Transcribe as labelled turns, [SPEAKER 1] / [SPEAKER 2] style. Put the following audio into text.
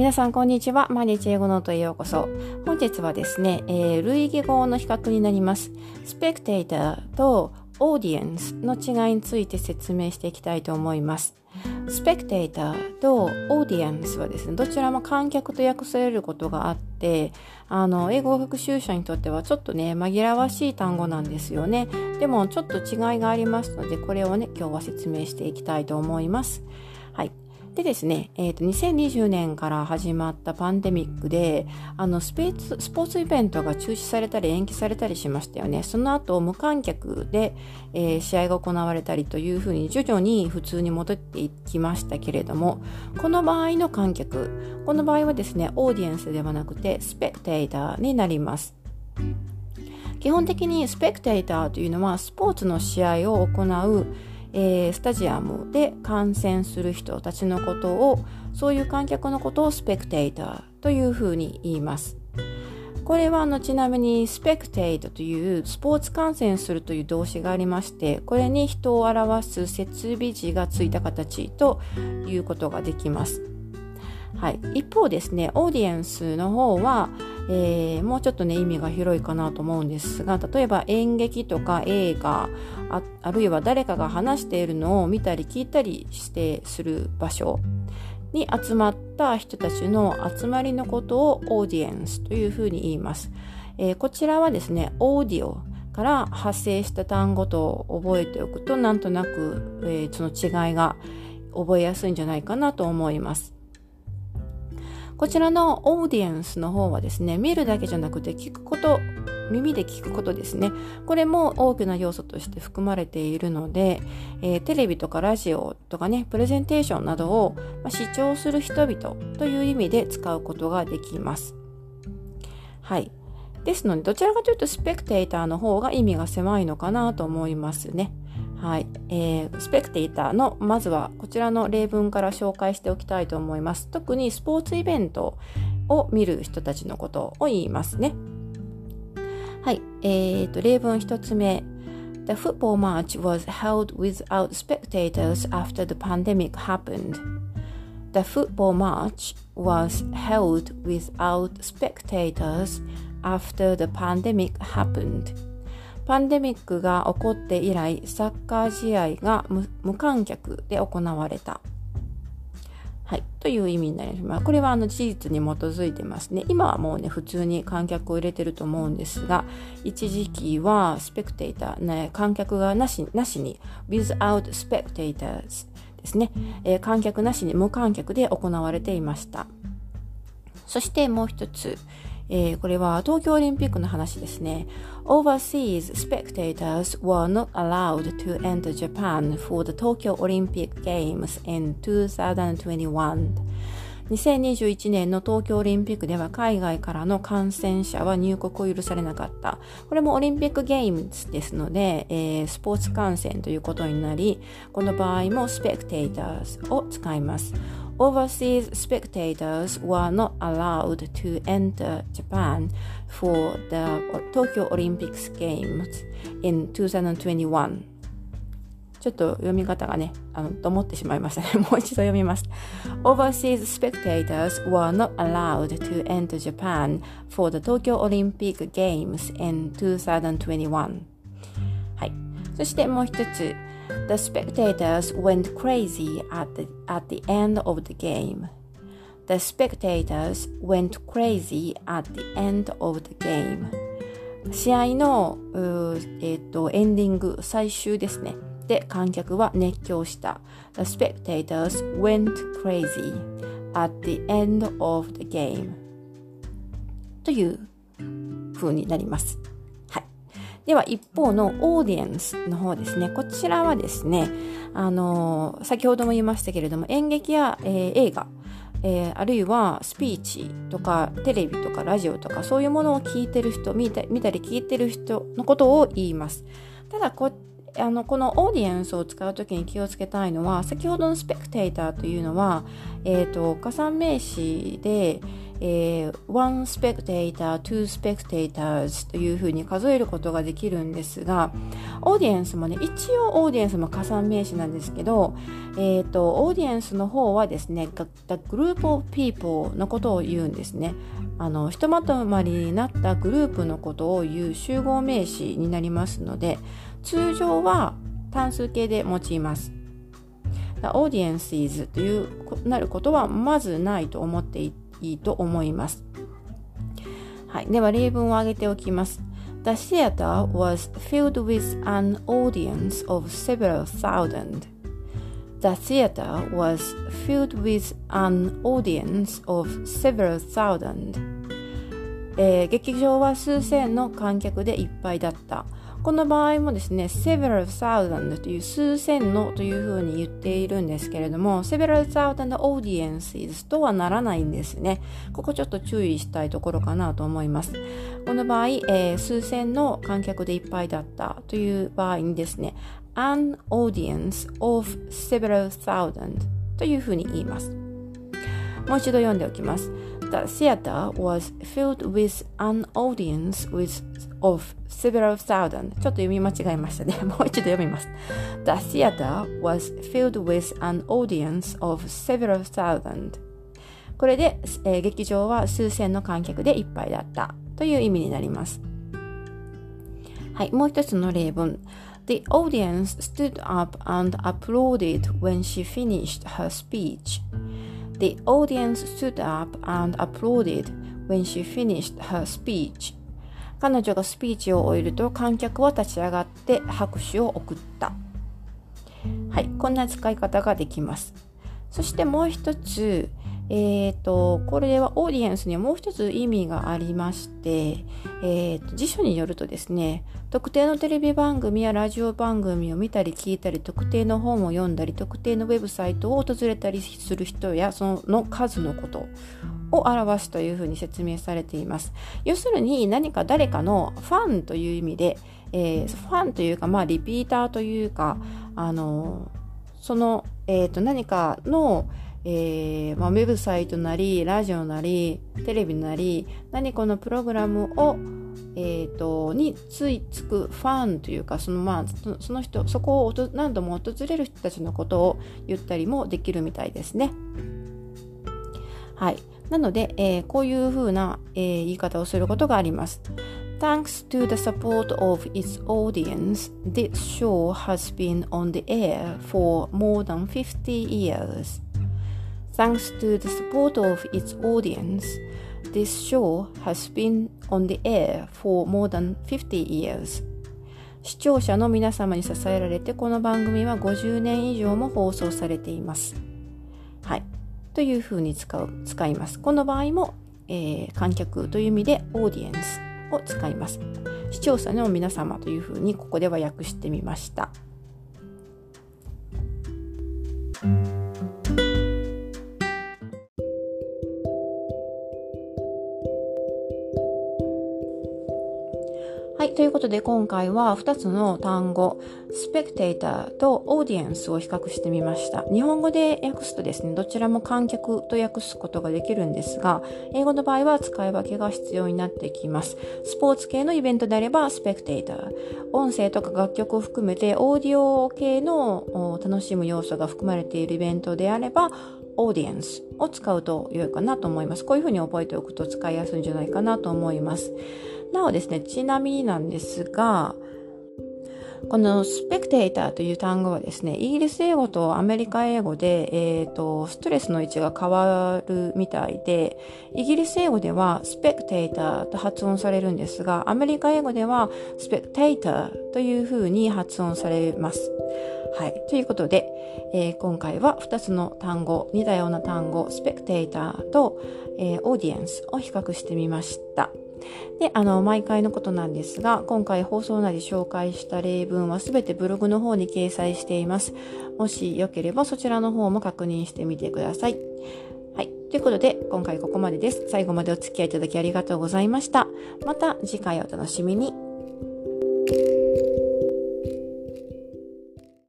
[SPEAKER 1] 皆さんこんにちは。毎日英語ノートへようこそ。本日はですね、えー、類義語の比較になります。 spectator と audience の違いについて説明していきたいと思います。 spectator と audience はですねどちらも観客と訳されることがあってあの英語学習者にとってはちょっとね紛らわしい単語なんですよね。でもちょっと違いがありますのでこれをね今日は説明していきたいと思います。でですね、えーと、2020年から始まったパンデミックであのスペーツスポーツイベントが中止されたり延期されたりしましたよね。その後無観客で、えー、試合が行われたりというふうに徐々に普通に戻っていきましたけれどもこの場合の観客この場合はですねオーディエンスではなくてスペクテーターになります。基本的にスペクテーターというのはスポーツの試合を行うえー、スタジアムで観戦する人たちのことをそういう観客のことをスペクテーターというふうに言います。これはあのちなみにスペクテートというスポーツ観戦するという動詞がありましてこれに人を表す設備字がついた形ということができます。はい、一方ですねオーディエンスの方はえー、もうちょっとね意味が広いかなと思うんですが例えば演劇とか映画ああるいは誰かが話しているのを見たり聞いたりしてする場所に集まった人たちの集まりのことをオーディエンスというふうに言います、えー、こちらはですねオーディオから発生した単語と覚えておくとなんとなく、えー、その違いが覚えやすいんじゃないかなと思います。こちらのオーディエンスの方はですね、見るだけじゃなくて聞くこと、耳で聞くことですね。これも大きな要素として含まれているので、えー、テレビとかラジオとかね、プレゼンテーションなどを、まあ、視聴する人々という意味で使うことができます。はい。ですので、どちらかというとスペクテーターの方が意味が狭いのかなと思いますね。はい、えー、スペクテーターのまずはこちらの例文から紹介しておきたいと思います。特にスポーツイベントを見る人たちのことを言いますね。はい、えーと、例文一つ目。The football match was held without spectators after the pandemic happened. The football match was held without spectators after the pandemic happened. パンデミックが起こって以来、サッカー試合が無観客で行われた。はい。という意味になります。これはあの事実に基づいてますね。今はもうね、普通に観客を入れてると思うんですが、一時期はスペクテーター、ね、観客がなしなしに、without spectators ですね、えー、観客なしに無観客で行われていました。そしてもう一つ、えー、これは東京オリンピックの話ですね。Overseas spectators were not allowed to enter Japan for the Tokyo Olympic Games in 2021. 2021年の東京オリンピックでは海外からの感染者は入国を許されなかった。これもオリンピックゲームズですので、えー、スポーツ観戦ということになり、この場合も spectators を使います。Overseas spectators were not allowed to enter Japan for the Tokyo Olympics Games in 2021. ちょっと読み方がね、あの、と思ってしまいましたね。もう一度読みます。Overseas spectators were not allowed to enter Japan for the Tokyo Olympic Games in 2021. はい。そしてもう一つ。The spectators went crazy at the, at the end of the game. The spectators went crazy at the end of the game. 試合の、えーと、エンディング、最終ですね。で、観客は熱狂した。The spectators went crazy at the end of the game. という風になります。 では一方のオーディエンスの方ですね。こちらはですね、あの、先ほども言いましたけれども、演劇や、えー、映画、えー、あるいはスピーチとかテレビとかラジオとかそういうものを聞いてる人見た見たり聞いてる人のことを言います。ただこあのこのオーディエンスを使う時に気をつけたいのは先ほどのスペクテーターというのは、えーと、加算名詞で、えー、one spectator, two spectators というふうに数えることができるんですが、オーディエンスもね、一応オーディエンスも加算名詞なんですけど、えっ、ー、と、オーディエンスの方はですね、the group of people のことを言うんですね。あの、ひとまとまりになったグループのことを言う集合名詞になりますので、通常は単数形で用います。オーディエンス s というなることはまずないと思っていていいと思います。はい、では例文を挙げておきます。The theater was filled with an audience of several thousand. The theater was filled with an audience of several thousand. えー、劇場は数千の観客でいっぱいだった。この場合もですね、several thousand という数千のというふうに言っているんですけれども、several thousand audiences とはならないんですね。ここちょっと注意したいところかなと思います。この場合、えー、数千の観客でいっぱいだったという場合にですね、an audience of several thousand というふうに言います。もう一度読んでおきます。The theater was filled with an audience with of several thousand ちょっと読み間違えましたね。もう一度読みます。The theater was filled with an audience of several thousand これで、えー、劇場は数千の観客でいっぱいだったという意味になります。はい、もう一つの例文。The audience stood up and applauded when she finished her speech. The audience stood up and applauded when she finished her speech. 彼女がスピーチを終えると観客は立ち上がって拍手を送った。はい、こんな使い方ができます。そしてもう一つ、え、ー、と、これはオーディエンスにはもう一つ意味がありまして、えーと、辞書によるとですね、特定のテレビ番組やラジオ番組を見たり聞いたり、特定の本を読んだり、特定のウェブサイトを訪れたりする人やその数のことを表すというふうに説明されています。要するに何か誰かのファンという意味で、えー、ファンというか、まあ、リピーターというか、あの、その、えーと何かの、ええー、まあ、ウェブサイトなり、ラジオなり、テレビなり、何このプログラムを、えーと、についつくファンというか、そのまあ、その人、そこを何度も訪れる人たちのことを言ったりもできるみたいですね。はい。なので、えー、こういうふうな、えー、言い方をすることがあります。Thanks to the support of its audience, this show has been on the air for more than 50 years. Thanks to the support of its audience, this show has been on the air for more than 50 years. 視聴者の皆様に支えられてこの番組は50年以上も放送されています。はい。というふうに使う、使います。この場合も、えー、観客という意味でオーディエンスを使います。視聴者の皆様というふうにここでは訳してみました。ということで、今回は2つの単語、スペクテーターとオーディエンスを比較してみました。日本語で訳すとですね、どちらも観客と訳すことができるんですが、英語の場合は使い分けが必要になってきます。スポーツ系のイベントであれば、スペクテーター。音声とか楽曲を含めて、オーディオ系の楽しむ要素が含まれているイベントであれば、オーディエンスを使うと良いかなと思います。こういうふうに覚えておくと使いやすいんじゃないかなと思います。なおですね、ちなみになんですが、このスペクテーターという単語はですね、イギリス英語とアメリカ英語で、えーと、ストレスの位置が変わるみたいで、イギリス英語ではスペクテーターと発音されるんですが、アメリカ英語ではスペクテーターという風に発音されます。はい。ということで、えー、今回は2つの単語、似たような単語、スペクテーターと、えー、オーディエンスを比較してみました。で、あの、毎回のことなんですが、今回放送内で紹介した例文はすべてブログの方に掲載しています。もしよければそちらの方も確認してみてください。はい。ということで、今回ここまでです。最後までお付き合いいただきありがとうございました。また次回お楽しみに。